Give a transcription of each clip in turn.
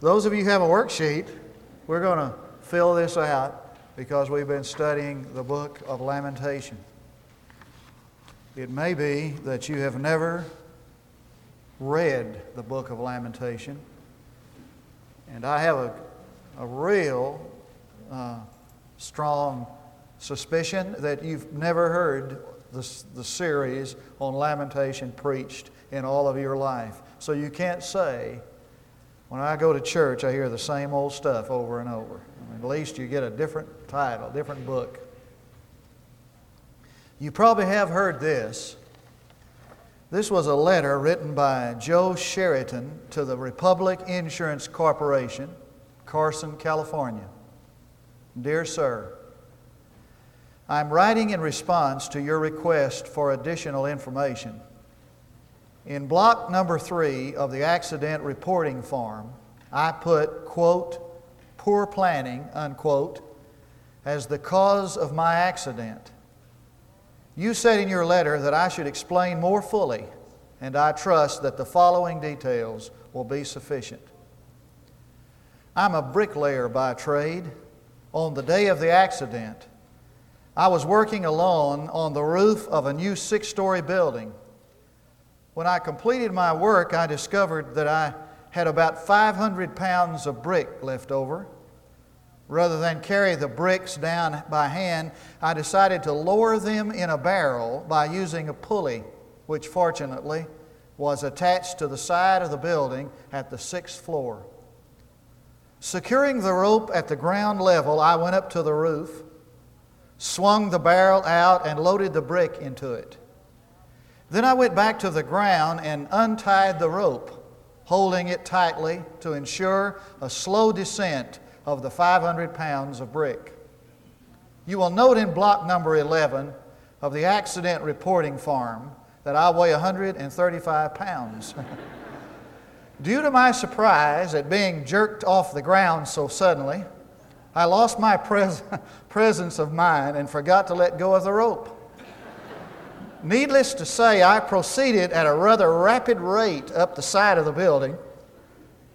Those of you who have a worksheet, we're going to fill this out because we've been studying the book of Lamentation. It may be that you have never read the book of Lamentation, and I have a, a real uh, strong suspicion that you've never heard the, the series on Lamentation preached in all of your life. So you can't say, when I go to church, I hear the same old stuff over and over. At least you get a different title, different book. You probably have heard this. This was a letter written by Joe Sheraton to the Republic Insurance Corporation, Carson, California. Dear Sir, I'm writing in response to your request for additional information. In block number three of the accident reporting form, I put, quote, poor planning, unquote, as the cause of my accident. You said in your letter that I should explain more fully, and I trust that the following details will be sufficient. I'm a bricklayer by trade. On the day of the accident, I was working alone on the roof of a new six story building when I completed my work, I discovered that I had about 500 pounds of brick left over. Rather than carry the bricks down by hand, I decided to lower them in a barrel by using a pulley, which fortunately was attached to the side of the building at the sixth floor. Securing the rope at the ground level, I went up to the roof, swung the barrel out, and loaded the brick into it. Then I went back to the ground and untied the rope, holding it tightly to ensure a slow descent of the 500 pounds of brick. You will note in block number 11 of the accident reporting form that I weigh 135 pounds. Due to my surprise at being jerked off the ground so suddenly, I lost my pres- presence of mind and forgot to let go of the rope. Needless to say, I proceeded at a rather rapid rate up the side of the building.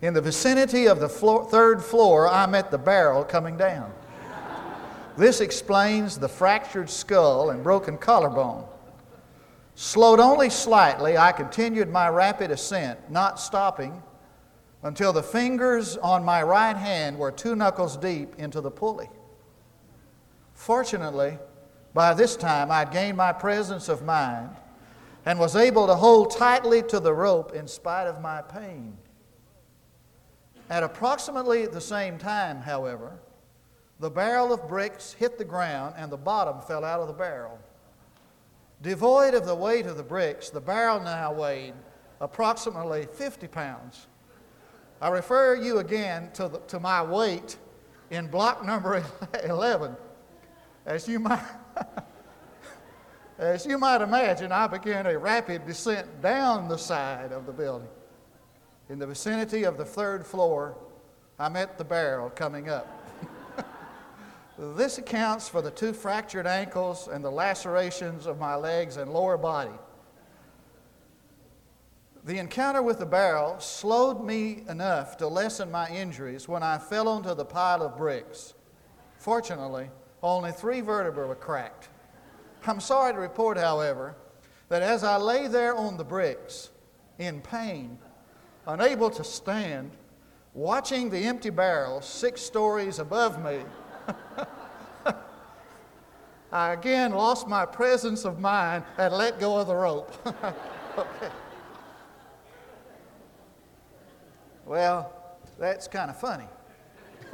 In the vicinity of the floor, third floor, I met the barrel coming down. This explains the fractured skull and broken collarbone. Slowed only slightly, I continued my rapid ascent, not stopping until the fingers on my right hand were two knuckles deep into the pulley. Fortunately, by this time, I'd gained my presence of mind and was able to hold tightly to the rope in spite of my pain. At approximately the same time, however, the barrel of bricks hit the ground and the bottom fell out of the barrel. Devoid of the weight of the bricks, the barrel now weighed approximately 50 pounds. I refer you again to, the, to my weight in block number 11. As you might. As you might imagine, I began a rapid descent down the side of the building. In the vicinity of the third floor, I met the barrel coming up. this accounts for the two fractured ankles and the lacerations of my legs and lower body. The encounter with the barrel slowed me enough to lessen my injuries when I fell onto the pile of bricks. Fortunately, only three vertebrae were cracked. I'm sorry to report, however, that as I lay there on the bricks, in pain, unable to stand, watching the empty barrel six stories above me, I again lost my presence of mind and let go of the rope. okay. Well, that's kind of funny.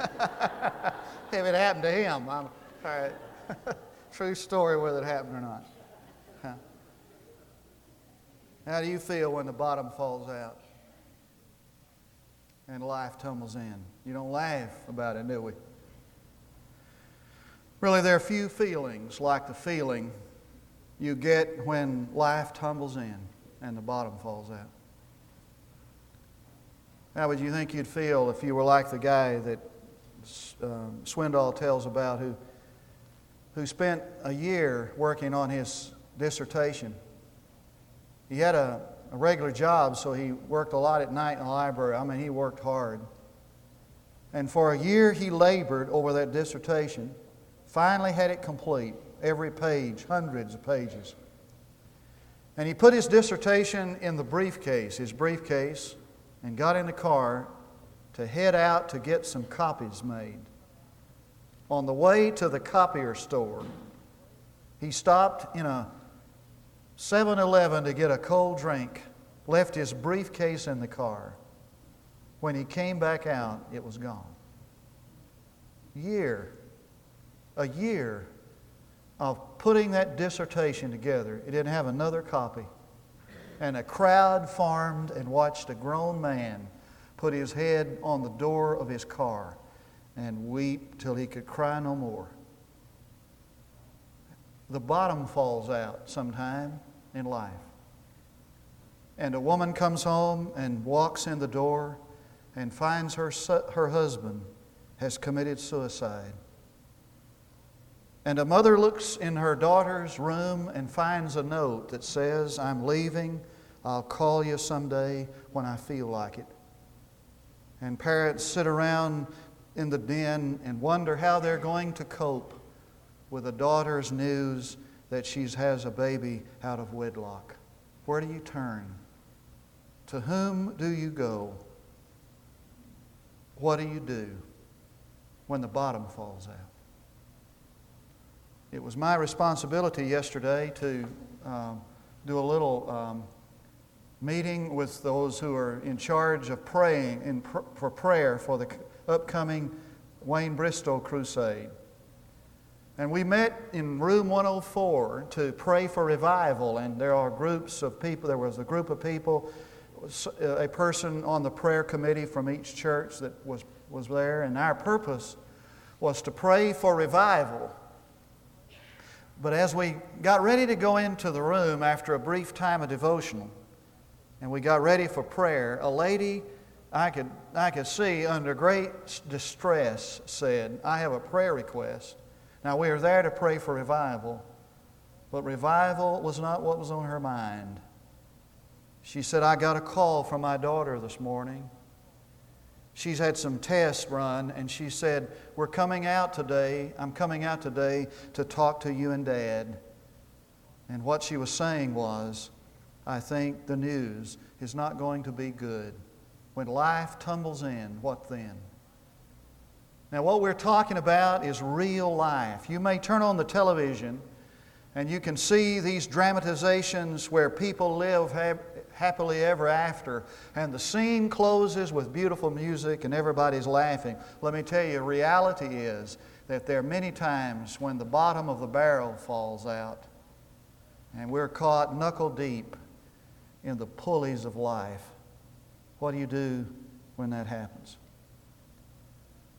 if it happened to him, I'm, all right. True story whether it happened or not. Huh. How do you feel when the bottom falls out and life tumbles in? You don't laugh about it, do we? Really, there are few feelings like the feeling you get when life tumbles in and the bottom falls out. How would you think you'd feel if you were like the guy that um, Swindoll tells about who who spent a year working on his dissertation. He had a, a regular job, so he worked a lot at night in the library. I mean, he worked hard. And for a year he labored over that dissertation, finally had it complete, every page, hundreds of pages. And he put his dissertation in the briefcase, his briefcase, and got in the car to head out to get some copies made. On the way to the copier store, he stopped in a 7 Eleven to get a cold drink, left his briefcase in the car. When he came back out, it was gone. Year, a year of putting that dissertation together. It didn't have another copy. And a crowd formed and watched a grown man put his head on the door of his car and weep till he could cry no more. The bottom falls out sometime in life. And a woman comes home and walks in the door and finds her, her husband has committed suicide. And a mother looks in her daughter's room and finds a note that says, I'm leaving. I'll call you someday when I feel like it. And parents sit around in the den and wonder how they're going to cope with a daughter's news that she has a baby out of wedlock. Where do you turn? To whom do you go? What do you do when the bottom falls out? It was my responsibility yesterday to um, do a little um, meeting with those who are in charge of praying in pr- for prayer for the upcoming Wayne Bristow crusade. And we met in room 104 to pray for revival, and there are groups of people. There was a group of people, uh, a person on the prayer committee from each church that was, was there, and our purpose was to pray for revival but as we got ready to go into the room after a brief time of devotional, and we got ready for prayer, a lady I could, I could see under great distress said, I have a prayer request. Now, we are there to pray for revival, but revival was not what was on her mind. She said, I got a call from my daughter this morning. She's had some tests run, and she said, We're coming out today. I'm coming out today to talk to you and Dad. And what she was saying was, I think the news is not going to be good. When life tumbles in, what then? Now, what we're talking about is real life. You may turn on the television and you can see these dramatizations where people live happily ever after, and the scene closes with beautiful music and everybody's laughing. Let me tell you, reality is that there are many times when the bottom of the barrel falls out and we're caught knuckle deep in the pulleys of life. What do you do when that happens?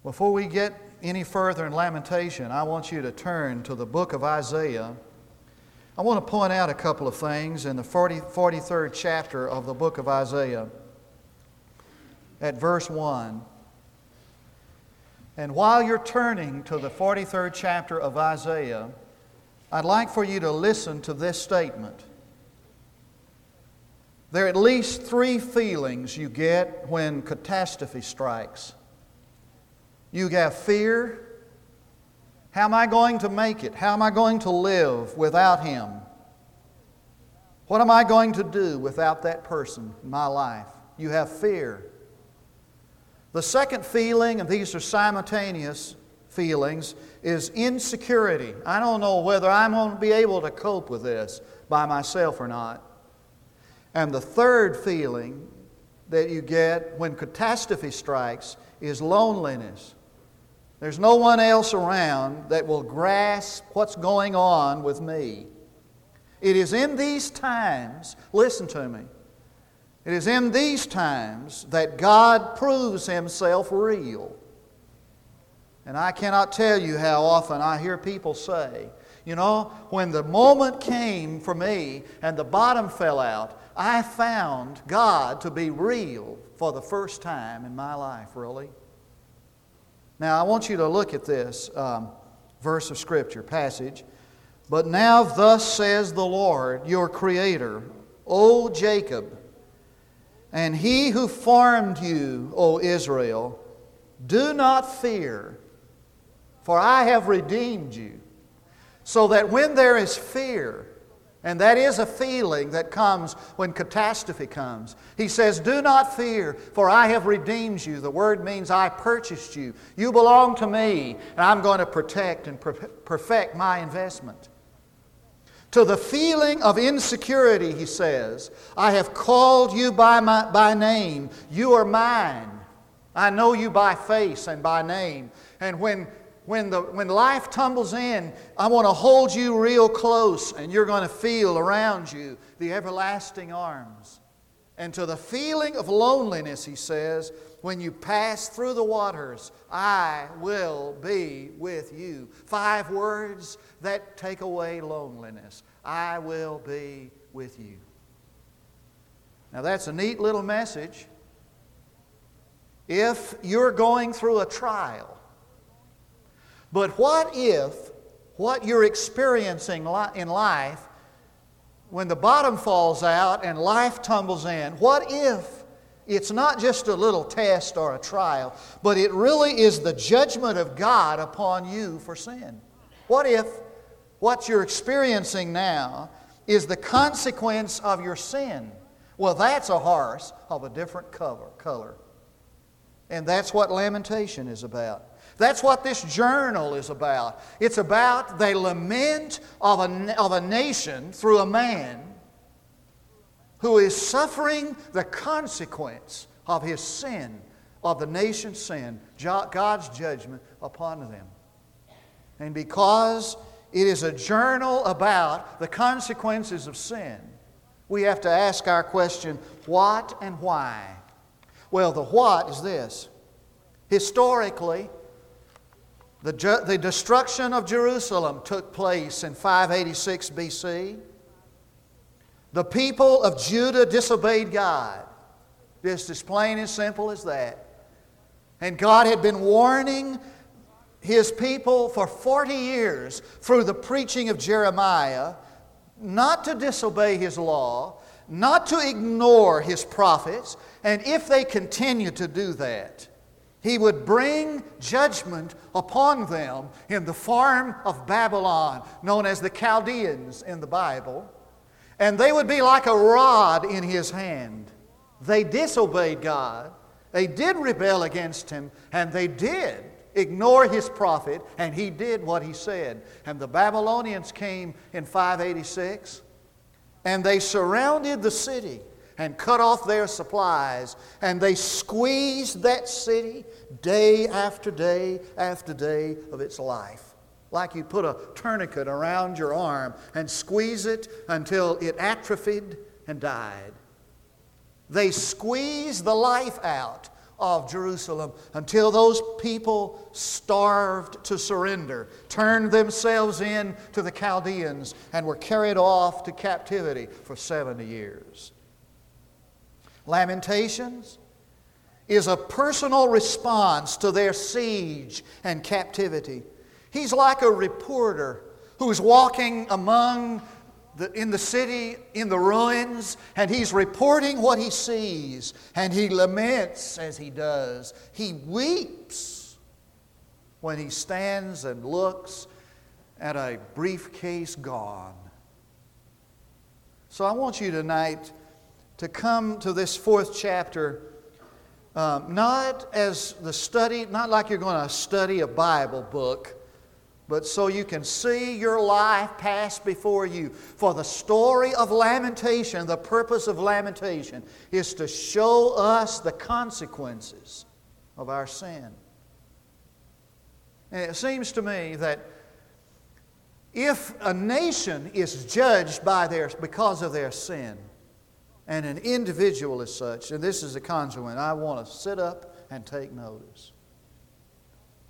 Before we get any further in lamentation, I want you to turn to the book of Isaiah. I want to point out a couple of things in the 40, 43rd chapter of the book of Isaiah at verse 1. And while you're turning to the 43rd chapter of Isaiah, I'd like for you to listen to this statement. There are at least three feelings you get when catastrophe strikes. You have fear, how am I going to make it? How am I going to live without Him? What am I going to do without that person in my life? You have fear. The second feeling, and these are simultaneous feelings, is insecurity. I don't know whether I'm going to be able to cope with this by myself or not. And the third feeling that you get when catastrophe strikes is loneliness. There's no one else around that will grasp what's going on with me. It is in these times, listen to me, it is in these times that God proves Himself real. And I cannot tell you how often I hear people say, you know, when the moment came for me and the bottom fell out, I found God to be real for the first time in my life, really. Now, I want you to look at this um, verse of Scripture, passage. But now, thus says the Lord, your Creator, O Jacob, and He who formed you, O Israel, Do not fear, for I have redeemed you. So that when there is fear, and that is a feeling that comes when catastrophe comes. He says, Do not fear, for I have redeemed you. The word means I purchased you. You belong to me, and I'm going to protect and perfect my investment. To the feeling of insecurity, he says, I have called you by, my, by name. You are mine. I know you by face and by name. And when when, the, when life tumbles in, I want to hold you real close, and you're going to feel around you the everlasting arms. And to the feeling of loneliness, he says, when you pass through the waters, I will be with you. Five words that take away loneliness. I will be with you. Now, that's a neat little message. If you're going through a trial, but what if what you're experiencing in life, when the bottom falls out and life tumbles in, what if it's not just a little test or a trial, but it really is the judgment of God upon you for sin? What if what you're experiencing now is the consequence of your sin? Well, that's a horse of a different color. And that's what lamentation is about. That's what this journal is about. It's about the lament of a, of a nation through a man who is suffering the consequence of his sin, of the nation's sin, God's judgment upon them. And because it is a journal about the consequences of sin, we have to ask our question what and why? Well, the what is this. Historically, the, the destruction of Jerusalem took place in 586 BC. The people of Judah disobeyed God. Just as plain and simple as that. And God had been warning His people for 40 years through the preaching of Jeremiah not to disobey His law, not to ignore His prophets, and if they continue to do that, he would bring judgment upon them in the form of Babylon, known as the Chaldeans in the Bible. And they would be like a rod in his hand. They disobeyed God, they did rebel against him, and they did ignore his prophet, and he did what he said. And the Babylonians came in 586, and they surrounded the city and cut off their supplies. And they squeezed that city day after day after day of its life. Like you put a tourniquet around your arm and squeeze it until it atrophied and died. They squeezed the life out of Jerusalem until those people starved to surrender, turned themselves in to the Chaldeans, and were carried off to captivity for 70 years. Lamentations is a personal response to their siege and captivity. He's like a reporter who's walking among the, in the city, in the ruins, and he's reporting what he sees, and he laments as he does. He weeps when he stands and looks at a briefcase gone. So I want you tonight to come to this fourth chapter um, not as the study, not like you're going to study a Bible book, but so you can see your life pass before you. For the story of lamentation, the purpose of lamentation, is to show us the consequences of our sin. And it seems to me that if a nation is judged by their, because of their sin, and an individual as such, and this is a consequence, I want to sit up and take notice.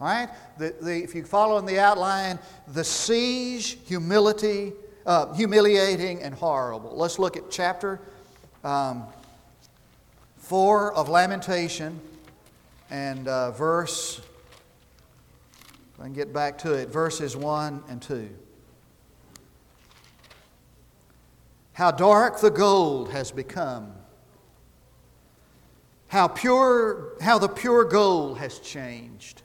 Right? The, the, if you follow in the outline, the siege, humility, uh, humiliating, and horrible. Let's look at chapter um, 4 of Lamentation and uh, verse, I can get back to it, verses 1 and 2. How dark the gold has become. how, pure, how the pure gold has changed.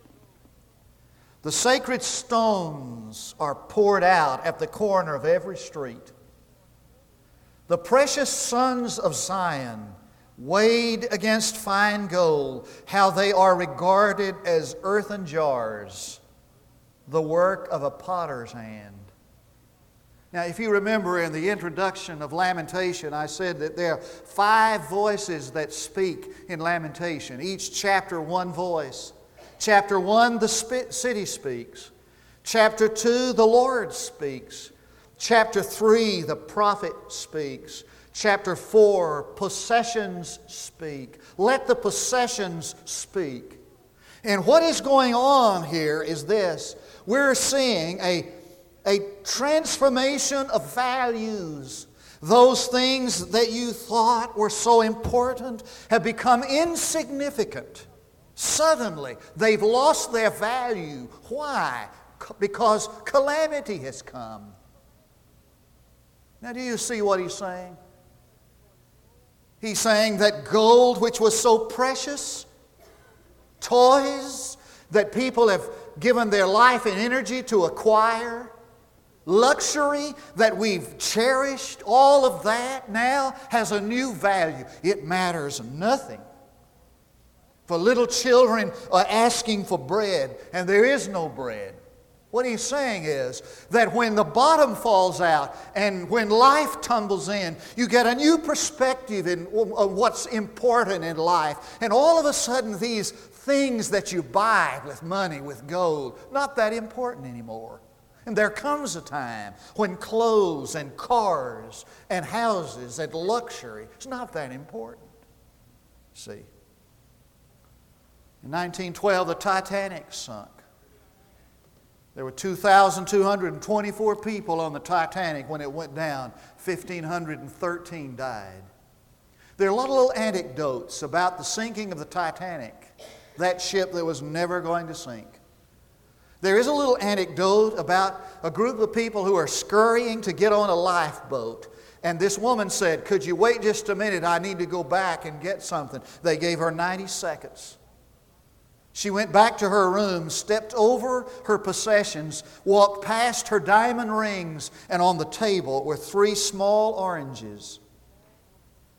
The sacred stones are poured out at the corner of every street. The precious sons of Zion, weighed against fine gold, how they are regarded as earthen jars, the work of a potter's hand. Now, if you remember in the introduction of Lamentation, I said that there are five voices that speak in Lamentation, each chapter one voice. Chapter 1, the city speaks. Chapter 2, the Lord speaks. Chapter 3, the prophet speaks. Chapter 4, possessions speak. Let the possessions speak. And what is going on here is this we're seeing a, a transformation of values. Those things that you thought were so important have become insignificant. Suddenly, they've lost their value. Why? Because calamity has come. Now, do you see what he's saying? He's saying that gold, which was so precious, toys that people have given their life and energy to acquire, luxury that we've cherished, all of that now has a new value. It matters nothing for little children are asking for bread, and there is no bread. What he's saying is that when the bottom falls out and when life tumbles in, you get a new perspective in what's important in life. And all of a sudden, these things that you buy with money, with gold, not that important anymore. And there comes a time when clothes and cars and houses and luxury is not that important. See? In 1912, the Titanic sunk. There were 2,224 people on the Titanic when it went down. 1,513 died. There are a lot of little anecdotes about the sinking of the Titanic, that ship that was never going to sink. There is a little anecdote about a group of people who are scurrying to get on a lifeboat. And this woman said, Could you wait just a minute? I need to go back and get something. They gave her 90 seconds. She went back to her room, stepped over her possessions, walked past her diamond rings, and on the table were three small oranges.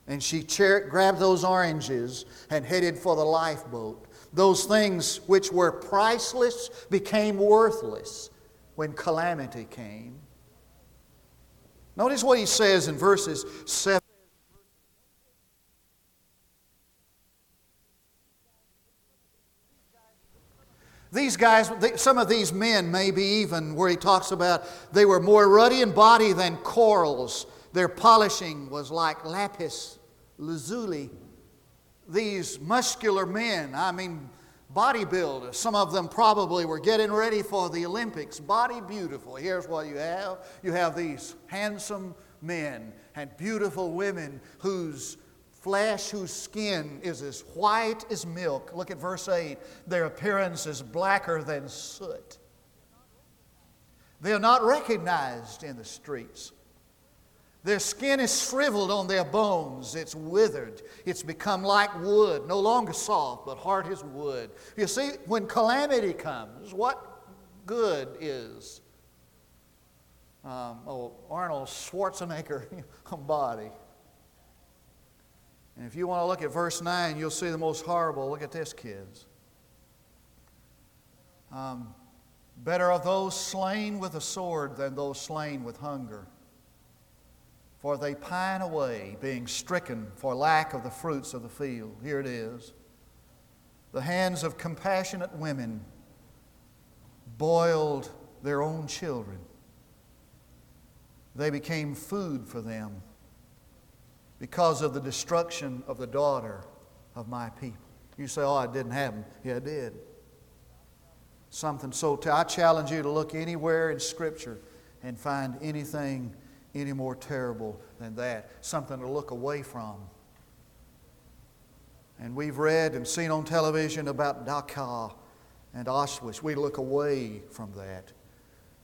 And she grabbed those oranges and headed for the lifeboat. Those things which were priceless became worthless when calamity came. Notice what he says in verses 7. These guys, some of these men, maybe even where he talks about they were more ruddy in body than corals. Their polishing was like lapis lazuli. These muscular men, I mean, bodybuilders, some of them probably were getting ready for the Olympics. Body beautiful. Here's what you have you have these handsome men and beautiful women whose flesh whose skin is as white as milk. Look at verse 8. Their appearance is blacker than soot. They are not recognized in the streets. Their skin is shriveled on their bones. It's withered. It's become like wood, no longer soft, but hard as wood. You see, when calamity comes, what good is um, oh, Arnold Schwarzenegger body? And if you want to look at verse 9, you'll see the most horrible. Look at this, kids. Um, better are those slain with a sword than those slain with hunger. For they pine away, being stricken for lack of the fruits of the field. Here it is. The hands of compassionate women boiled their own children. They became food for them because of the destruction of the daughter of my people. You say, oh, it didn't happen. Yeah, it did. Something so, t- I challenge you to look anywhere in Scripture and find anything any more terrible than that. Something to look away from. And we've read and seen on television about Dachau and Auschwitz. We look away from that.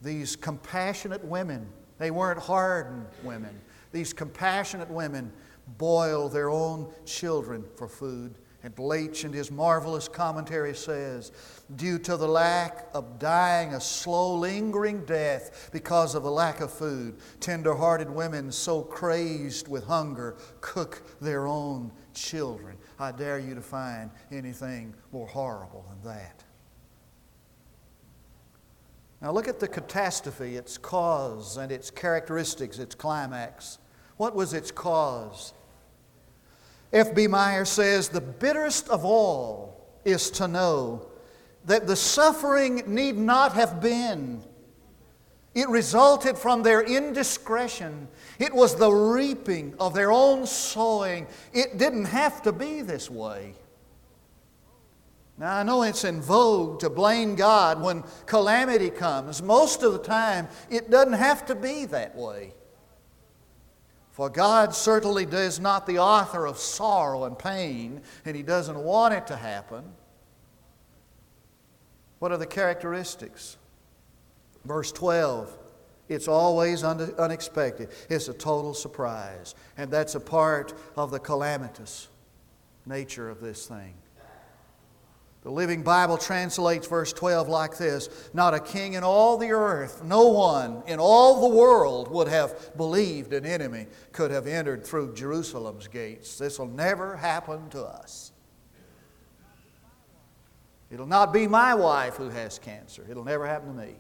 These compassionate women, they weren't hardened women. These compassionate women boil their own children for food, And Leach, in his marvelous commentary, says, due to the lack of dying a slow, lingering death because of the lack of food, tender hearted women so crazed with hunger cook their own children. I dare you to find anything more horrible than that. Now, look at the catastrophe, its cause, and its characteristics, its climax. What was its cause? F.B. Meyer says the bitterest of all is to know that the suffering need not have been. It resulted from their indiscretion. It was the reaping of their own sowing. It didn't have to be this way. Now, I know it's in vogue to blame God when calamity comes. Most of the time, it doesn't have to be that way. For God certainly is not the author of sorrow and pain, and He doesn't want it to happen. What are the characteristics? Verse 12 it's always un- unexpected, it's a total surprise. And that's a part of the calamitous nature of this thing. The Living Bible translates verse 12 like this Not a king in all the earth, no one in all the world would have believed an enemy could have entered through Jerusalem's gates. This will never happen to us. It'll not be my wife who has cancer, it'll never happen to me.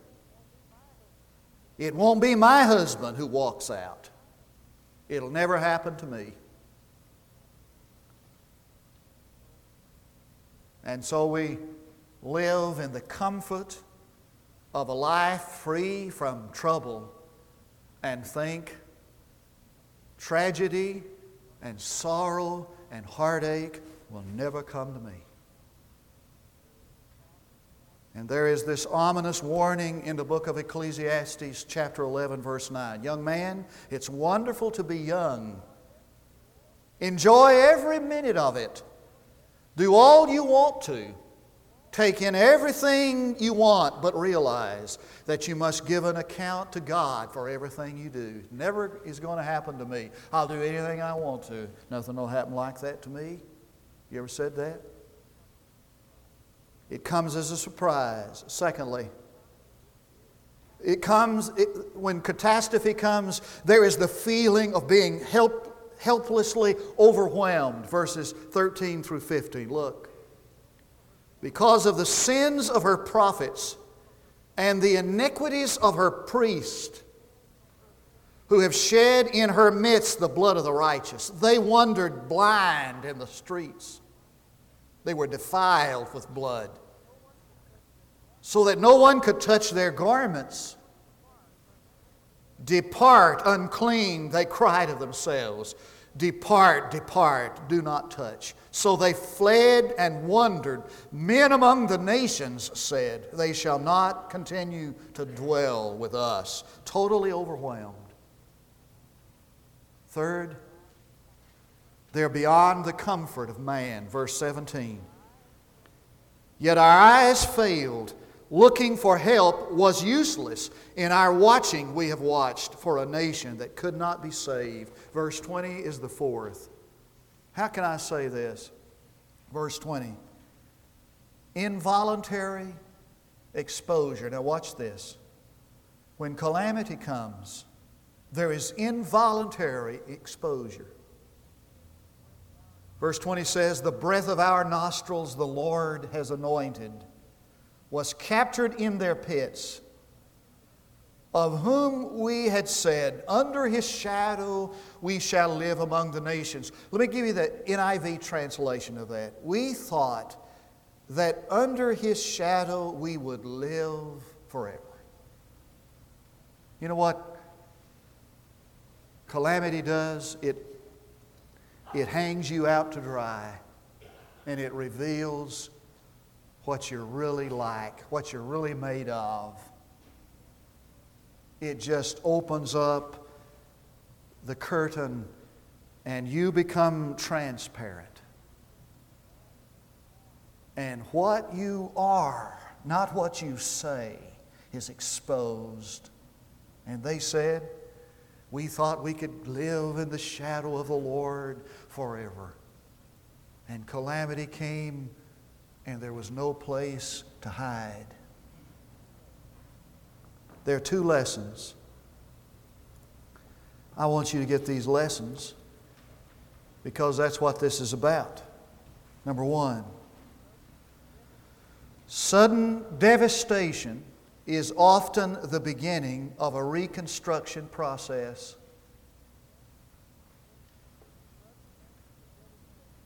It won't be my husband who walks out, it'll never happen to me. And so we live in the comfort of a life free from trouble and think tragedy and sorrow and heartache will never come to me. And there is this ominous warning in the book of Ecclesiastes, chapter 11, verse 9. Young man, it's wonderful to be young. Enjoy every minute of it. Do all you want to. Take in everything you want, but realize that you must give an account to God for everything you do. Never is going to happen to me. I'll do anything I want to. Nothing will happen like that to me. You ever said that? It comes as a surprise. Secondly, it comes it, when catastrophe comes, there is the feeling of being help, helplessly overwhelmed. Verses 13 through 15. Look. Because of the sins of her prophets and the iniquities of her priests, who have shed in her midst the blood of the righteous, they wandered blind in the streets. They were defiled with blood, so that no one could touch their garments. Depart, unclean, they cry to themselves. Depart, depart, do not touch. So they fled and wandered. Men among the nations said, They shall not continue to dwell with us. Totally overwhelmed. Third, they're beyond the comfort of man. Verse 17. Yet our eyes failed looking for help was useless. In our watching, we have watched for a nation that could not be saved. Verse 20 is the fourth. How can I say this? Verse 20 involuntary exposure. Now, watch this. When calamity comes, there is involuntary exposure. Verse 20 says, The breath of our nostrils the Lord has anointed was captured in their pits, of whom we had said, Under his shadow we shall live among the nations. Let me give you the NIV translation of that. We thought that under his shadow we would live forever. You know what calamity does? It, it hangs you out to dry and it reveals what you're really like, what you're really made of. It just opens up the curtain and you become transparent. And what you are, not what you say, is exposed. And they said, We thought we could live in the shadow of the Lord forever. and calamity came, and there was no place to hide. There are two lessons. I want you to get these lessons because that's what this is about. Number one, sudden devastation is often the beginning of a reconstruction process.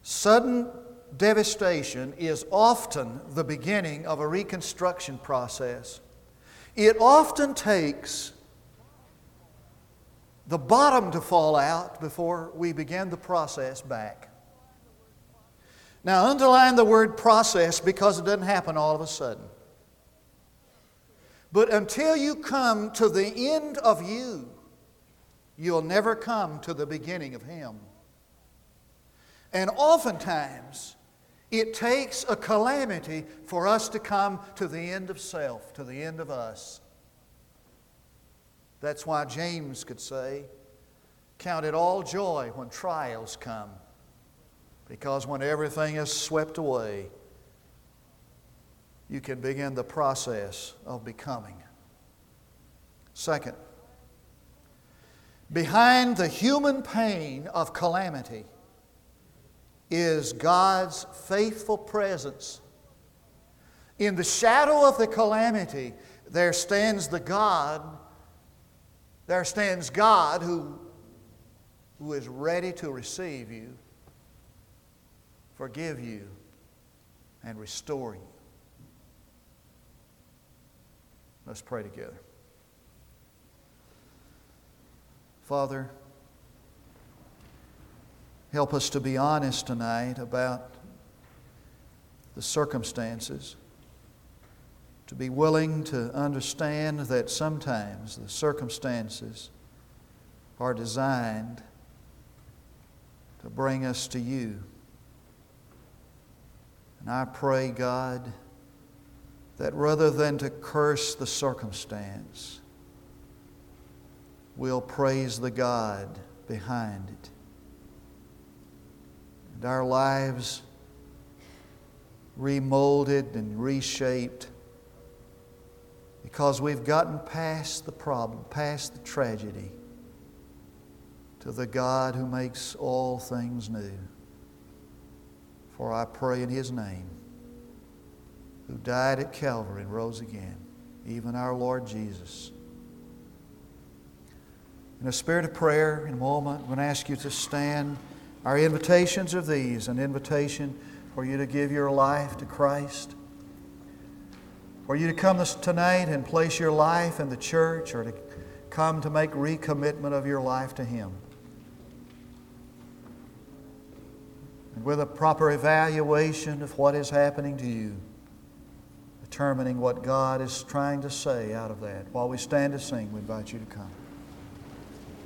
Sudden devastation is often the beginning of a reconstruction process. It often takes the bottom to fall out before we begin the process back. Now, underline the word process because it doesn't happen all of a sudden. But until you come to the end of you, you'll never come to the beginning of Him. And oftentimes, it takes a calamity for us to come to the end of self, to the end of us. That's why James could say, Count it all joy when trials come, because when everything is swept away, you can begin the process of becoming. Second, behind the human pain of calamity is God's faithful presence. In the shadow of the calamity, there stands the God, there stands God who, who is ready to receive you, forgive you, and restore you. Let's pray together. Father, help us to be honest tonight about the circumstances, to be willing to understand that sometimes the circumstances are designed to bring us to you. And I pray, God, that rather than to curse the circumstance, we'll praise the God behind it. And our lives remolded and reshaped because we've gotten past the problem, past the tragedy, to the God who makes all things new. For I pray in His name who died at Calvary and rose again, even our Lord Jesus. In a spirit of prayer, in a moment, I'm going to ask you to stand. Our invitations are these an invitation for you to give your life to Christ, for you to come tonight and place your life in the church, or to come to make recommitment of your life to Him. And with a proper evaluation of what is happening to you determining what God is trying to say out of that. While we stand to sing, we invite you to come.